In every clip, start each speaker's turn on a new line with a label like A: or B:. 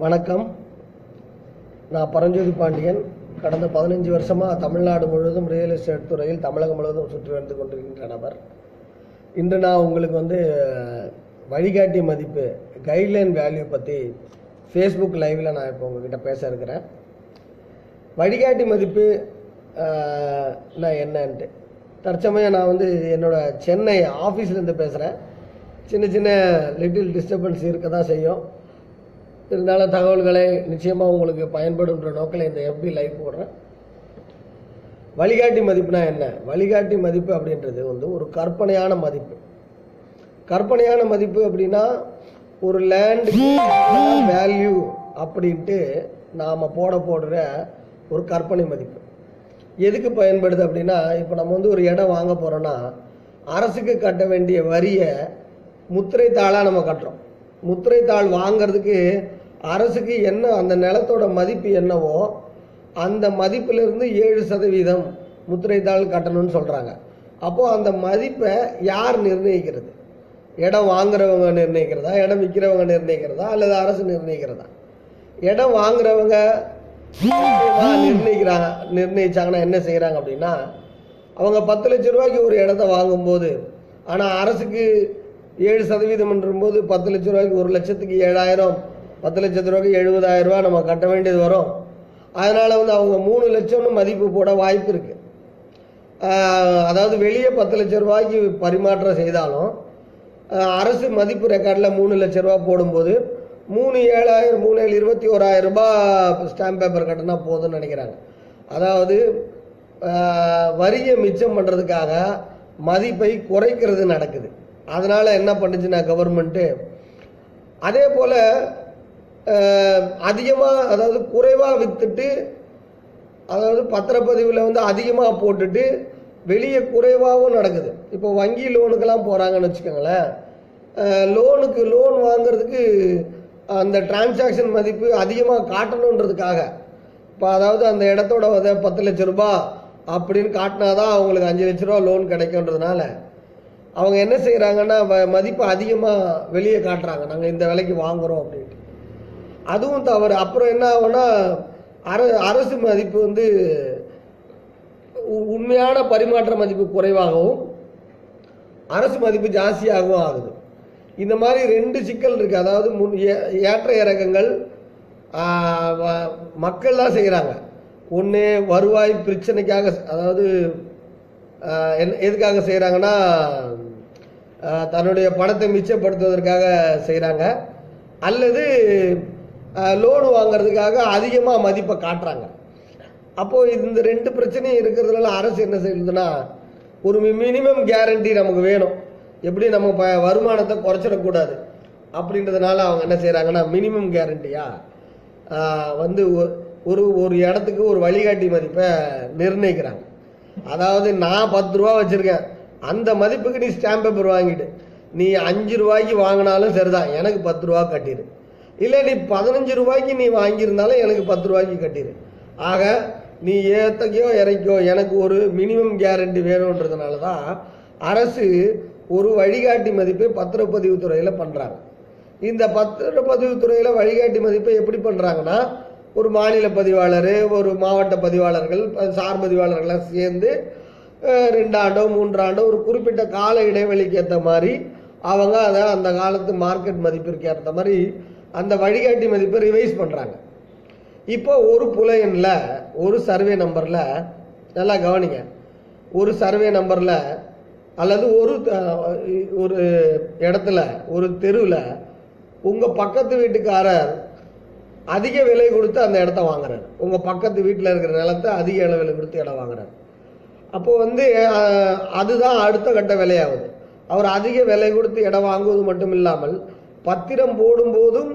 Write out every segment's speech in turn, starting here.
A: வணக்கம். நான் பரஞ்சோதி பாண்டியன். கடந்த பதினஞ்சு வருஷமாக தமிழ்நாடு முழுவதும் ரியல் எஸ்டேட் துறையில் தமிழகம் முழுவதும் சுற்றி வந்து கொண்டிருக்கின்ற நபர். இன்று நான் உங்களுக்கு வந்து வழிகாட்டி மதிப்பு கைட்லைன் வேல்யூ பற்றி ஃபேஸ்புக் லைவில் நான் இப்போ உங்ககிட்ட பேச இருக்கிறேன். வழிகாட்டி மதிப்பு நான் என்னன்ட்டு. தற்சமயம் நான் வந்து என்னோட சென்னை ஆஃபீஸ்லேருந்து பேசுகிறேன் சின்ன சின்ன லிட்டில் டிஸ்டர்பன்ஸ் இருக்க தான் செய்யும். இருந்தாலும் தகவல்களை நிச்சயமாக உங்களுக்கு பயன்படுன்ற நோக்கில் இந்த எஃபி லைவ் போடுறேன். வழிகாட்டி மதிப்புனா என்ன? வழிகாட்டி மதிப்பு அப்படின்றது வந்து ஒரு கற்பனையான மதிப்பு. கற்பனையான மதிப்பு அப்படின்னா ஒரு லேண்டுக்கு வேல்யூ அப்படின்ட்டு நாம் போட போடுற ஒரு கற்பனை மதிப்பு. எதுக்கு பயன்படுது அப்படின்னா இப்போ நம்ம வந்து ஒரு இடம் வாங்க போகிறோன்னா அரசுக்கு கட்ட வேண்டிய வரியை முத்திரை தாளாக நம்ம கட்டுறோம். முத்திரை தாள் வாங்குறதுக்கு அரசுக்கு என்ன அந்த நிலத்தோட மதிப்பு என்னவோ அந்த மதிப்பிலிருந்து ஏழு சதவீதம் முத்திரை தாள் கட்டணும்னு சொல்கிறாங்க அப்போது அந்த மதிப்பை யார் நிர்ணயிக்கிறது? இடம் வாங்குறவங்க நிர்ணயிக்கிறதா? இடம் விற்கிறவங்க நிர்ணயிக்கிறதா? அல்லது அரசு நிர்ணயிக்கிறதா? இடம் வாங்குறவங்க நிர்ணயிக்கிறாங்க நிர்ணயிச்சாங்கன்னா என்ன செய்கிறாங்க அப்படின்னா அவங்க பத்து லட்ச ரூபாய்க்கு ஒரு இடத்த வாங்கும்போது ஆனால் அரசுக்கு ஏழு சதவீதம் போது பத்து லட்ச ரூபாய்க்கு ஒரு லட்சத்துக்கு ஏழாயிரம் பத்து லட்சத்து ரூபாய்க்கு எழுபதாயிரம் ரூபாய் நம்ம கட்ட வேண்டியது வரும். அதனால் வந்து அவங்க மூணு லட்சம்னு மதிப்பு போட வாய்ப்பு இருக்குது அதாவது வெளியே பத்து லட்ச ரூபாய்க்கு பரிமாற்றம் செய்தாலும் அரசு மதிப்பு ரெக்கார்டில் மூணு லட்ச ரூபா போடும்போது மூணு ஏழாயிரம் மூணு ஏழு இருபத்தி ஓராயிரம் ரூபாய் ஸ்டாம்ப் பேப்பர் கட்டினா போதும்னு நினைக்கிறாங்க. அதாவது வரியை மிச்சம் பண்ணுறதுக்காக மதிப்பை குறைக்கிறது நடக்குது. அதனால் என்ன பண்ணுச்சுன்னா கவர்மெண்ட்டு அதே போல் அதிகமாக அதாவது குறைவாக விற்றுட்டு அதாவது பத்திரப்பதிவில் வந்து அதிகமாக போட்டுட்டு வெளியே குறைவாகவும் நடக்குது. இப்போ வங்கி லோனுக்கெல்லாம் போகிறாங்கன்னு வச்சுக்கோங்களேன். லோனுக்கு லோன் வாங்குறதுக்கு அந்த டிரான்சாக்ஷன் மதிப்பு அதிகமாக காட்டணுன்றதுக்காக இப்போ அதாவது அந்த இடத்தோட பத்து லட்ச ரூபா அப்படின்னு காட்டினாதான் அவங்களுக்கு அஞ்சு லட்ச ரூபா லோன் கிடைக்குன்றதுனால அவங்க என்ன செய்கிறாங்கன்னா மதிப்பு அதிகமாக வெளியே காட்டுறாங்க. நாங்கள் இந்த விலைக்கு வாங்குகிறோம் அப்படின்ட்டு. அதுவும் தவறு. அப்புறம் என்ன ஆகும்னா அர அரசு மதிப்பு வந்து உ- உண்மையான பரிமாற்ற மதிப்பு குறைவாகவும் அரசு மதிப்பு ஜாஸ்தியாகவும் ஆகுது. இந்த மாதிரி ரெண்டு சிக்கல் இருக்குது அதாவது முன் ஏ- ஏற்ற இறக்கங்கள் மக்கள் தான் செய்கிறாங்க ஒன்று வருவாய் பிரச்சனைக்காக அதாவது என் எதுக்காக செய்கிறாங்கன்னா தன்னுடைய பணத்தை மிச்சப்படுத்துவதற்காக செய்கிறாங்க அல்லது லோன் வாங்குறதுக்காக அதிகமாக மதிப்பை காட்டுறாங்க. அப்போது இந்த ரெண்டு பிரச்சனையும் இருக்கிறதுனால அரசு என்ன செய்யுதுன்னா ஒரு மினிமம் கேரண்டி நமக்கு வேணும். எப்படி நம்ம ப வருமானத்தை குறைச்சிடக்கூடாது. அப்படின்றதுனால அவங்க என்ன செய்கிறாங்கன்னா மினிமம் கேரண்டியா வந்து ஒ- ஒரு ஒரு இடத்துக்கு ஒரு வழிகாட்டி மதிப்பை நிர்ணயிக்கிறாங்க. அதாவது நான் பத்து ரூபா வச்சுருக்கேன். அந்த மதிப்புக்கு நீ ஸ்டாம்ப் பேப்பர் வாங்கிட்டு நீ அஞ்சு ரூபாய்க்கு வாங்கினாலும் சரிதான். எனக்கு பத்து ரூபா கட்டிடு இல்லை நீ பதினஞ்சு ரூபாய்க்கு நீ வாங்கியிருந்தாலும் எனக்கு பத்து ரூபாய்க்கு கட்டிடு ஆக நீ ஏத்தக்கையோ இறக்கியோ எனக்கு ஒரு மினிமம் கேரண்டி வேணுன்றதுனால தான் அரசு ஒரு வழிகாட்டி மதிப்பை பத்திரப்பதிவு துறையில் பண்ணுறாங்க இந்த பத்திரப்பதிவு துறையில் வழிகாட்டி மதிப்பை எப்படி பண்ணுறாங்கன்னா ஒரு மாநில பதிவாளர் ஒரு மாவட்ட பதிவாளர்கள் சார் பதிவாளர்கள்லாம் சேர்ந்து ரெண்டாண்டோ மூன்றாண்டோ ஒரு குறிப்பிட்ட கால இடைவெளிக்கு ஏற்ற மாதிரி அவங்க அதை அந்த காலத்து மார்க்கெட் மதிப்பிற்கு ஏற்ற மாதிரி அந்த வழிகாட்டி மதிப்பை ரிவைஸ் பண்ணுறாங்க இப்போ ஒரு புலையனில் ஒரு சர்வே நம்பரில் நல்லா கவனிங்க. ஒரு சர்வே நம்பரில் அல்லது ஒரு ஒரு இடத்துல ஒரு தெருவில் உங்கள் பக்கத்து வீட்டுக்காரர் அதிக விலை கொடுத்து அந்த இடத்த வாங்குறாரு. உங்கள் பக்கத்து வீட்டில் இருக்கிற நிலத்தை அதிக விலை கொடுத்து இடம் வாங்குறாரு. அப்போ வந்து அதுதான் அடுத்த கட்ட விலையாகுது அவர் அதிக விலை கொடுத்து இடம் வாங்குவது மட்டும் இல்லாமல் பத்திரம் போடும்போதும்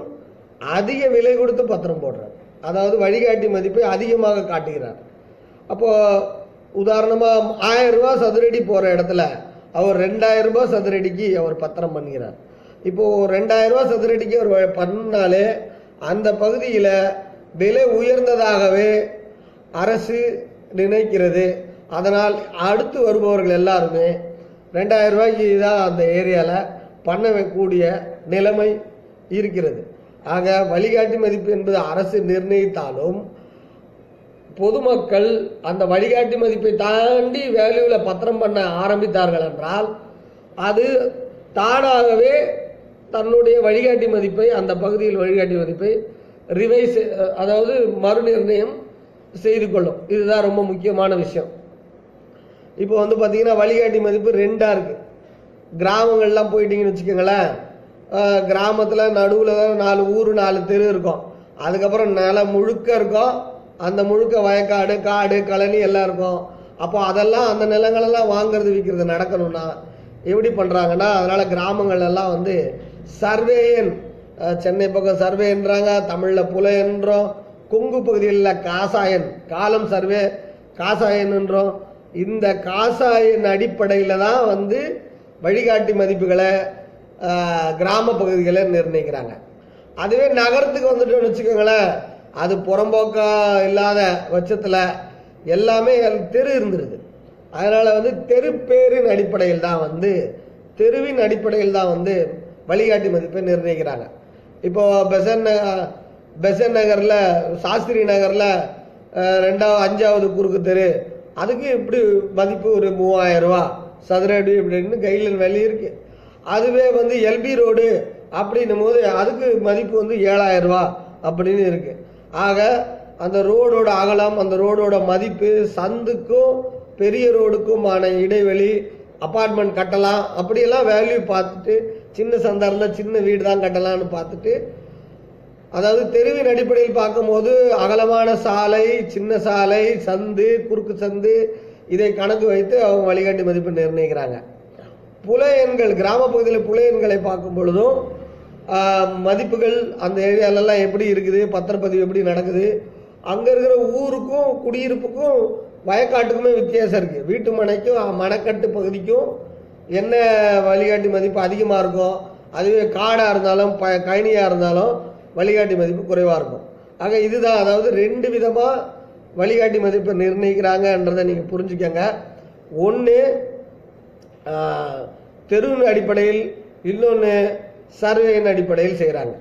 A: அதிக விலை கொடுத்து பத்திரம் போடுறார். அதாவது வழிகாட்டி மதிப்பை அதிகமாக காட்டுகிறார். அப்போ உதாரணமாக ஆயிரம் ரூபா சதுரடி போகிற இடத்துல அவர் ரெண்டாயிரம் ரூபாய் சதுரடிக்கு அவர் பத்திரம் பண்ணுகிறார். இப்போது ரெண்டாயிரம் ரூபா சதுரடிக்கு அவர் பண்ணாலே அந்த பகுதியில் விலை உயர்ந்ததாகவே அரசு நினைக்கிறது. அதனால் அடுத்து வருபவர்கள் எல்லாருமே ரெண்டாயிரம் ரூபாய்க்கு தான் அந்த ஏரியாவில் பண்ணக்கூடிய நிலைமை இருக்கிறது. ஆக வழிகாட்டி மதிப்பு என்பது அரசு நிர்ணயித்தாலும் பொதுமக்கள் அந்த வழிகாட்டி மதிப்பை தாண்டி வேல்யூவில் பத்திரம் பண்ண ஆரம்பித்தார்கள் என்றால் அது தானாகவே தன்னுடைய வழிகாட்டி மதிப்பை அந்த பகுதியில் வழிகாட்டி மதிப்பை ரிவைஸ் அதாவது மறுநிர்ணயம் செய்து கொள்ளும். இதுதான் ரொம்ப முக்கியமான விஷயம். இப்போ வந்து பார்த்தீங்கன்னா வழிகாட்டி மதிப்பு ரெண்டாக இருக்குது கிராமங்கள்லாம் போயிட்டீங்கன்னு வச்சுக்கோங்களேன். கிராமத்தில் நடுவில் நடுவில் நாலு ஊர் நாலு தெரு இருக்கும். அதுக்கப்புறம் நிலம் முழுக்க இருக்கும். அந்த முழுக்க வயக்காடு காடு கழனி எல்லாம் இருக்கும். அப்போ அதெல்லாம் அந்த நிலங்களெல்லாம் வாங்குறது விற்கிறது நடக்கணும்னா எப்படி பண்ணுறாங்கன்னா அதனால் கிராமங்கள்லாம் வந்து சர்வேயன் சென்னை பக்கம் சர்வேன்றாங்க தமிழில் புலையன்றோம் கொங்கு பகுதிகளில் காசாயன் காலம் சர்வே காசாயன்ன்றோம் இந்த காசாயின் அடிப்படையில் தான் வந்து வழிகாட்டி மதிப்புகளை கிராம பகுதிகளை நிர்ணயிக்கிறாங்க. அதுவே நகரத்துக்கு வந்துட்டோம்னு வச்சுக்கோங்களேன் அது புறம்போக்கா இல்லாத பட்சத்தில் எல்லாமே தெரு இருந்துருது. அதனால் வந்து தெருப்பேரின் அடிப்படையில் தான் வந்து தெருவின் அடிப்படையில் தான் வந்து வழிகாட்டி மதிப்பை நிர்ணயிக்கிறாங்க. இப்போது பெசன் நக- பெசன் நகரில் சாஸ்திரி நகரில் ரெண்டாவது அஞ்சாவது குறுக்கு தெரு அதுக்கு இப்படி மதிப்பு ஒரு மூவாயிரம் ரூபா சதுர அடி இப்படின்னு கையில் வெளியே இருக்கு. அதுவே வந்து எல்பி ரோடு அப்படின்னும் போது அதுக்கு மதிப்பு வந்து ஏழாயிரம் ரூபா அப்படின்னு இருக்கு. ஆக அந்த ரோடோட அகலம் அந்த ரோடோட மதிப்பு சந்துக்கும் பெரிய ரோடுக்குமான இடைவெளி அப்பார்ட்மெண்ட் கட்டலாம் அப்படியெல்லாம் வேல்யூ பார்த்துட்டு சின்ன சந்தா இருந்தால் சின்ன வீடு தான் கட்டலாம்னு பார்த்துட்டு அதாவது தெருவின் அடிப்படையில் பார்க்கும்போது அகலமான சாலை சின்ன சாலை சந்து குறுக்கு சந்து இதை கணக்கு வைத்து அவங்க வழிகாட்டி மதிப்பு நிர்ணயிக்கிறாங்க. புல எண்கள் கிராம பகுதியில் புல எண்களை பார்க்கும் பொழுதும் மதிப்புகள் அந்த ஏரியாலெல்லாம் எப்படி இருக்குது பத்திரப்பதிவு எப்படி நடக்குது அங்கே இருக்கிற ஊருக்கும் குடியிருப்புக்கும் வயக்காட்டுக்குமே வித்தியாசம் இருக்குது வீட்டு மனைக்கும் மணக்கட்டு பகுதிக்கும் என்ன வழிகாட்டி மதிப்பு அதிகமாக இருக்கும் அதுவே காடாக இருந்தாலும் ப கழனியாக இருந்தாலும் வழிகாட்டி மதிப்பு குறைவாக இருக்கும். ஆக இதுதான் அதாவது ரெண்டு விதமாக வழிகாட்டி மதிப்பை நிர்ணயிக்கிறாங்கன்றதை நீங்கள் புரிஞ்சுக்கங்க. ஒன்று தெருவின் அடிப்படையில் இன்னொன்று சர்வேயின் அடிப்படையில் செய்கிறாங்க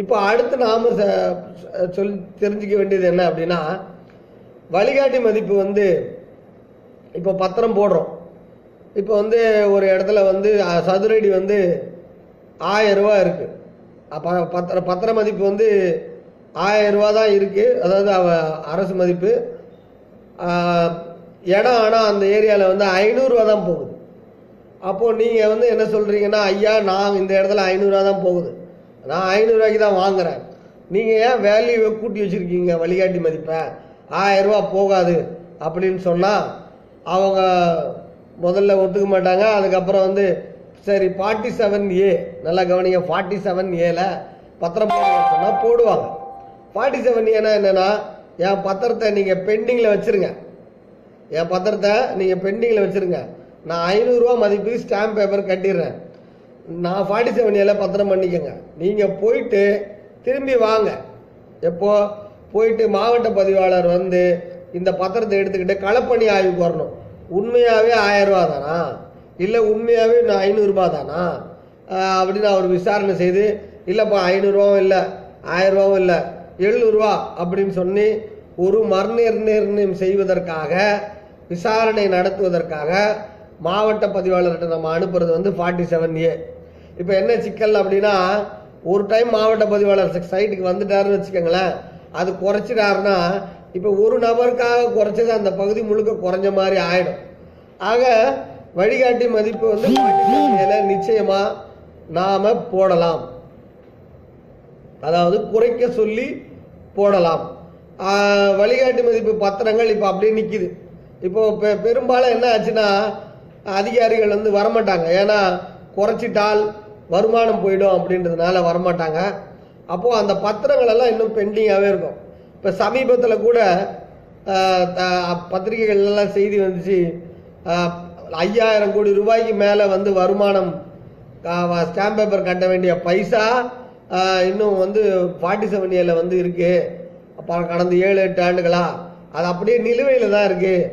A: இப்போ அடுத்து நாம் சொல் தெரிஞ்சுக்க வேண்டியது என்ன அப்படின்னா வழிகாட்டி மதிப்பு வந்து இப்போ பத்திரம் போடுறோம். இப்போ வந்து ஒரு இடத்துல வந்து சதுரடி வந்து ஆயிரம் ரூபா இருக்குது பத்திர பத்திர மதிப்பு வந்து ஆயிரம் ரூபா தான் இருக்குது அதாவது அவ அரசு மதிப்பு. இடம் ஆனால் அந்த ஏரியாவில் வந்து ஐநூறுரூவா தான் போகுது. அப்போது நீங்கள் வந்து என்ன சொல்கிறீங்கன்னா ஐயா நான் இந்த இடத்துல ஐநூறுரூவா தான் போகுது. நான் ஐநூறுரூவாய்க்கு தான் வாங்குறேன். நீங்கள் ஏன் வேல்யூவை கூட்டி வச்சிருக்கீங்க வழிகாட்டி மதிப்பை? ஆயிரம் போகாது. அப்படின்னு சொன்னால் அவங்க முதல்ல ஒத்துக்க மாட்டாங்க. அதுக்கப்புறம் வந்து சரி ஃபார்ட்டி செவன் ஏ நல்லா கவனிங்க ஃபார்ட்டி செவன் ஏல பத்திரம் சொன்னால் போடுவாங்க. ஃபார்ட்டி செவன் ஏன்னா என்னன்னா என் பத்திரத்தை நீங்க பெண்டிங்ல வச்சிருங்க. என் பத்திரத்தை நீங்க பெண்டிங்ல வச்சிருங்க. நான் ஐநூறுரூவா மதிப்பு ஸ்டாம்ப் பேப்பர் கட்டிடுறேன். நான் ஃபார்ட்டி செவன் ஏல பத்திரம் பண்ணிக்கோங்க. நீங்க போயிட்டு திரும்பி வாங்க. எப்போ? போயிட்டு மாவட்ட பதிவாளர் வந்து இந்த பத்திரத்தை எடுத்துக்கிட்டு களப்பணி ஆய்வுக்கு வரணும். உண்மையாகவே ஆயிரம் ரூபா தானா? இல்லை உண்மையாகவே நான் ஐநூறுரூபா தானா? அப்படின்னு அவர் விசாரணை செய்து இல்லைப்பா ஐநூறுரூவாவும் இல்லை ஆயிரரூபாவும் இல்லை எழுநூறுவா அப்படின்னு சொல்லி ஒரு நிர்ணயம் செய்வதற்காக விசாரணை நடத்துவதற்காக மாவட்ட பதிவாளர்கிட்ட நம்ம அனுப்புறது வந்து ஃபார்ட்டி செவன் ஏ இப்போ என்ன சிக்கல் அப்படின்னா ஒரு டைம் மாவட்ட பதிவாளர் சைட்டுக்கு வந்துட்டாருன்னு வச்சுக்கோங்களேன் அது குறைச்சிட்டாருன்னா இப்போ ஒரு நபருக்காக குறைச்சது அந்த பகுதி முழுக்க குறைஞ்ச மாதிரி ஆயிடும். ஆக வழிகாட்டி மதிப்பு வந்து 47 ஏல நிச்சயமா நாம போடலாம். அதாவது குறைக்க சொல்லி போடலாம். வழிகாட்டி மதிப்பு பத்திரங்கள் இப்போ அப்படியே நிக்குது. இப்போ பெரும்பாலும் என்ன ஆச்சுன்னா அதிகாரிகள் வந்து வரமாட்டாங்க. ஏன்னா குறைச்சிட்டால் வருமானம் போயிடும் அப்படின்றதுனால வரமாட்டாங்க. அப்போ அந்த பத்திரங்கள் எல்லாம் இன்னும் பெண்டிங்காகவே இருக்கும். இப்போ சமீபத்தில் கூட ஆஹ் த- பத்திரிகைகள் எல்லாம் செய்தி வந்துச்சு. ஐயாயிரம் கோடி ரூபாய்க்கு மேலே வந்து வருமானம் ஸ்டாம்ப் பேப்பர் கட்ட வேண்டிய பைசா இன்னும் வந்து ஃபார்ட்டி செவன் ஏல வந்து இருக்குது அப்ப கடந்த ஏழு எட்டு ஆண்டுகளா? அது அப்படியே நிலுவையில் தான் இருக்குது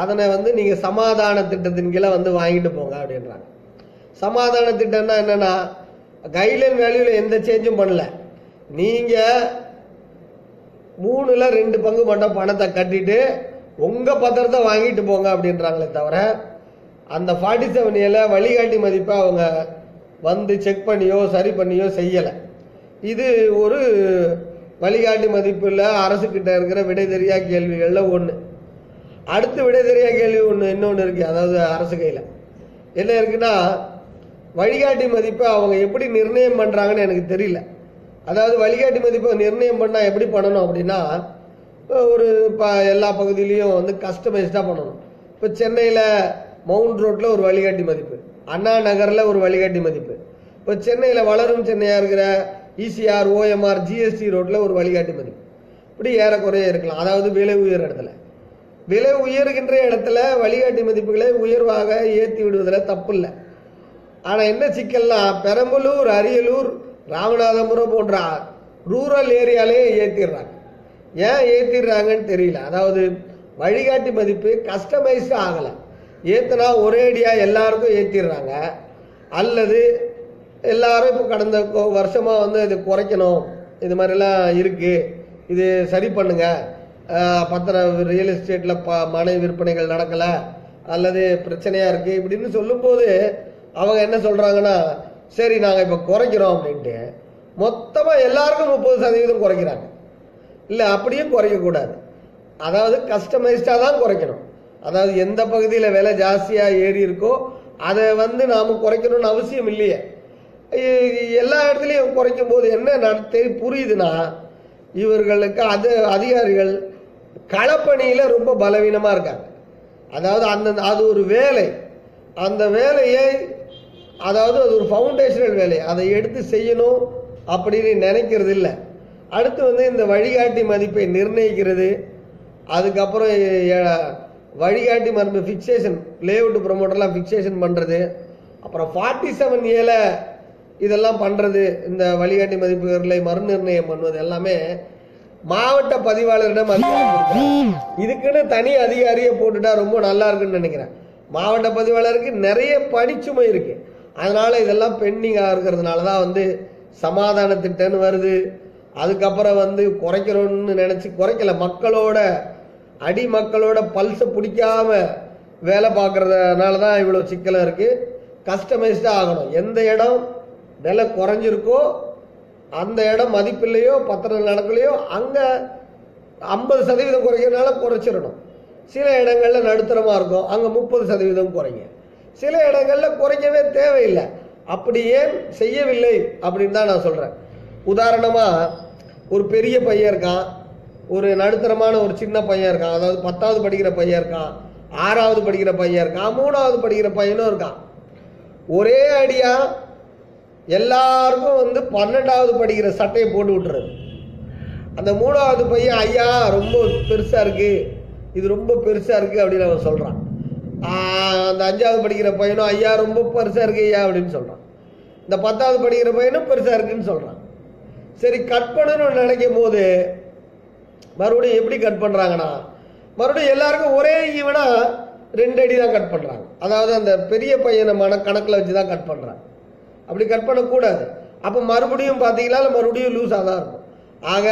A: அதனை வந்து நீங்கள் சமாதான திட்டத்தின் கீழே வந்து வாங்கிட்டு போங்க அப்படின்றாங்க. சமாதான திட்டம்னா என்னென்னா கைட்லைன் வேல்யூவில் எந்த சேஞ்சும் பண்ணல. நீங்கள் மூணுல ரெண்டு பங்கு மட்டும் பணத்தை கட்டிட்டு உங்கள் பத்திரத்தை வாங்கிட்டு போங்க அப்படின்றாங்களே தவிர அந்த ஃபார்ட்டி செவன் ஏல வழிகாட்டி மதிப்பை அவங்க வந்து செக் பண்ணியோ சரி பண்ணியோ செய்யலை. இது ஒரு வழிகாட்டி மதிப்பில் அரசுக்கிட்ட இருக்கிற விடை தெரியா கேள்விகளில் ஒன்று அடுத்து விடை தெரியா கேள்வி ஒன்று இன்னொன்று இருக்கு அதாவது அரசு கையில். என்ன இருக்குன்னா வழிகாட்டி மதிப்பை அவங்க எப்படி நிர்ணயம் பண்ணுறாங்கன்னு எனக்கு தெரியல. அதாவது வழிகாட்டி மதிப்பை நிர்ணயம் பண்ணால் எப்படி பண்ணணும் அப்படின்னா ஒரு இப்போ எல்லா பகுதியிலையும் வந்து கஸ்டமைஸ்டாக பண்ணணும். இப்போ சென்னையில் மவுண்ட் ரோட்டில் ஒரு வழிகாட்டி மதிப்பு. அண்ணா நகரில் ஒரு வழிகாட்டி மதிப்பு. இப்போ சென்னையில் வளரும் சென்னையாக இருக்கிற இசிஆர் ஓஎம்ஆர் ஜிஎஸ்டி ரோட்டில் ஒரு வழிகாட்டி மதிப்பு. இப்படி ஏறக்குறைய இருக்கலாம். அதாவது விலை உயர் இடத்துல. விலை உயர்கின்ற இடத்துல வழிகாட்டி மதிப்புகளை உயர்வாக ஏற்றி விடுவதில் தப்பு இல்லை ஆனால் என்ன சிக்கல்னா பெரம்பலூர் அரியலூர் ராமநாதபுரம் போன்ற ரூரல் ஏரியாலே ஏற்றிடுறாங்க ஏன் ஏற்றிடுறாங்கன்னு தெரியல. அதாவது வழிகாட்டி மதிப்பு கஸ்டமைஸ்டு ஆகலை. ஏற்றினா ஒரேடியாக எல்லாருக்கும் ஏற்றிடுறாங்க அல்லது எல்லாரும் இப்போ கடந்த வருஷமாக வந்து இது குறைக்கணும். இது மாதிரிலாம் இருக்குது இது சரி பண்ணுங்க. பத்திரம் ரியல் எஸ்டேட்டில் ப மனை விற்பனைகள் நடக்கலை. அல்லது பிரச்சனையாக இருக்குது இப்படின்னு சொல்லும்போது அவங்க என்ன சொல்கிறாங்கன்னா சரி நாங்கள் இப்போ குறைக்கிறோம் அப்படின்ட்டு. மொத்தமாக எல்லாருக்கும் முப்பது சதவீதம் குறைக்கிறாங்க. இல்லை அப்படியும் குறைக்கக்கூடாது. அதாவது கஸ்டமைஸ்டாக தான் குறைக்கணும். அதாவது எந்த பகுதியில் விலை ஜாஸ்தியாக ஏறி இருக்கோ அதை வந்து நாம் குறைக்கணும்னு அவசியம் இல்லையே. எல்லா இடத்துலையும் குறைக்கும் போது என்ன நடத்தை புரியுதுன்னா இவர்களுக்கு அது அதிகாரிகள் களப்பணியில் ரொம்ப பலவீனமாக இருக்காங்க. அதாவது அந்த அது ஒரு வேலை. அந்த வேலையை அதாவது அது ஒரு ஃபவுண்டேஷனல் வேலை. அதை எடுத்து செய்யணும் அப்படின்னு நினைக்கிறது இல்லை அடுத்து வந்து இந்த வழிகாட்டி மதிப்பை நிர்ணயிக்கிறது. அதுக்கப்புறம் வழிகாட்டி மரபு ஃபிக்சேஷன் லேஅவுட் ப்ரொமோட்டர்லாம் ஃபிக்சேஷன் பண்ணுறது அப்புறம் ஃபார்ட்டி செவன் ஏல இதெல்லாம் பண்ணுறது இந்த வழிகாட்டி மதிப்புகளை மறுநிர்ணயம் பண்ணுவது எல்லாமே மாவட்ட பதிவாளரிடம் அதிகாரம் இதுக்குன்னு தனி அதிகாரியை போட்டுட்டா ரொம்ப நல்லா இருக்குன்னு நினைக்கிறேன். மாவட்ட பதிவாளருக்கு நிறைய பணிச்சுமை இருக்கு. அதனால இதெல்லாம் பெண்டிங்காக இருக்கிறதுனால தான் வந்து சமாதான திட்டம்னு வருது. அதுக்கப்புறம் வந்து குறைக்கிறோன்னு நினச்சி குறைக்கல. மக்களோட அடி மக்களோட பல்ஸை பிடிக்காம வேலை பார்க்கறதுனால தான் இவ்வளோ சிக்கலாக இருக்குது கஸ்டமைஸ்டாக ஆகணும். எந்த இடம் விலை குறைஞ்சிருக்கோ அந்த இடம் மதிப்பில்லையோ பத்திரம் நடக்கலையோ அங்கே ஐம்பது சதவீதம் குறைக்கிறதுனால குறைச்சிடணும். சில இடங்களில் நடுத்தரமாக இருக்கும். அங்கே முப்பது சதவீதம் குறைங்க. சில இடங்களில் குறைக்கவே தேவையில்லை. அப்படி ஏன் செய்யவில்லை அப்படின்னு தான் நான் சொல்கிறேன் உதாரணமாக ஒரு பெரிய பையன் இருக்கான். ஒரு நடுத்தரமான ஒரு சின்ன பையன் இருக்கான். அதாவது பத்தாவது படிக்கிற பையன் இருக்கான். ஆறாவது படிக்கிற பையன் இருக்கான். மூணாவது படிக்கிற பையனும் இருக்கான். ஒரே அடியா எல்லாருக்கும் வந்து பன்னெண்டாவது படிக்கிற சட்டையை போட்டு விட்டுறது. அந்த மூணாவது பையன் ஐயா ரொம்ப பெருசாக இருக்குது இது ரொம்ப பெருசாக இருக்குது அப்படின்னு அவன் சொல்கிறான் அந்த அஞ்சாவது படிக்கிற பையனும் ஐயா ரொம்ப பெருசாக இருக்கு ஐயா அப்படின்னு சொல்கிறான் இந்த பத்தாவது படிக்கிற பையனும் பெருசாக இருக்குன்னு சொல்கிறான் சரி கட் பண்ணணும்னு நினைக்கும் போது மறுபடியும் எப்படி கட் பண்ணுறாங்கன்னா மறுபடியும் எல்லாருக்கும் ஒரே ஈவனாக ரெண்டு அடி தான் கட் பண்ணுறாங்க அதாவது அந்த பெரிய பையனை மன கணக்கில் வச்சு தான் கட் பண்ணுறாங்க அப்படி கட் பண்ணக்கூடாது. அப்போ மறுபடியும் பார்த்தீங்கன்னா மறுபடியும் லூஸாக தான் இருக்கும். ஆக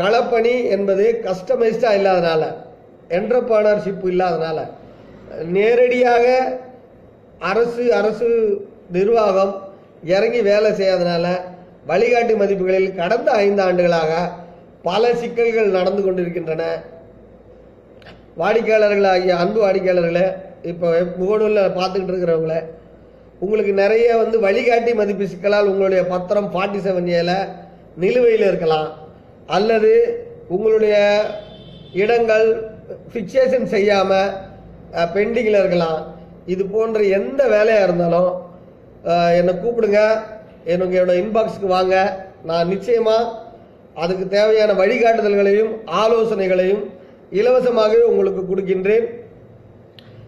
A: களப்பணி என்பது கஸ்டமைஸ்டாக இல்லாதனால என்டர்பிரனர்ஷிப் இல்லாதனால நேரடியாக அரசு அரசு நிர்வாகம் இறங்கி வேலை செய்யாதனால வழிகாட்டி மதிப்புகளில் கடந்த ஐந்து ஆண்டுகளாக பல சிக்கல்கள் நடந்து கொண்டிருக்கின்றன. வாடிக்கையாளர்களாகிய அன்பு வாடிக்கையாளர்களே இப்போ முகநூலில் பார்த்துக்கிட்டு இருக்கிறவங்கள உங்களுக்கு நிறைய வந்து வழிகாட்டி மதிப்பு சிக்கலால் உங்களுடைய பத்திரம் ஃபார்ட்டி செவன் ஏல நிலுவையில் இருக்கலாம். அல்லது உங்களுடைய இடங்கள் ஃபிக்சேஷன் செய்யாமல் பெண்டிங்கில் இருக்கலாம். இது போன்ற எந்த வேலையாக இருந்தாலும் என்னை கூப்பிடுங்க. என்னோட இன்பாக்ஸுக்கு வாங்க. நான் நிச்சயமாக அதுக்கு தேவையான வழிகாட்டுதல்களையும் ஆலோசனைகளையும் இலவசமாகவே உங்களுக்கு கொடுக்கின்றேன்.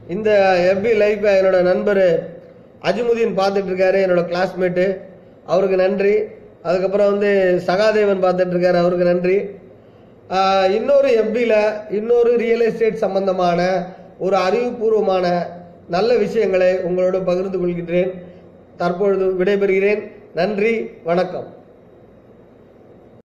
A: இந்த எஃபி லைஃப் என்னோட நண்பர் அஜிமுதீன் பார்த்துட்ருக்காரு என்னோடய என்னோட கிளாஸ்மேட்டு அவருக்கு நன்றி. அதுக்கப்புறம் வந்து சகாதேவன் பார்த்துட்ருக்காரு அவருக்கு நன்றி. இன்னொரு எஃபியில் இன்னொரு ரியல் எஸ்டேட் சம்பந்தமான ஒரு அறிவுபூர்வமான நல்ல விஷயங்களை உங்களோடு பகிர்ந்து கொள்கின்றேன். தற்பொழுது விடைபெறுகிறேன். நன்றி வணக்கம்.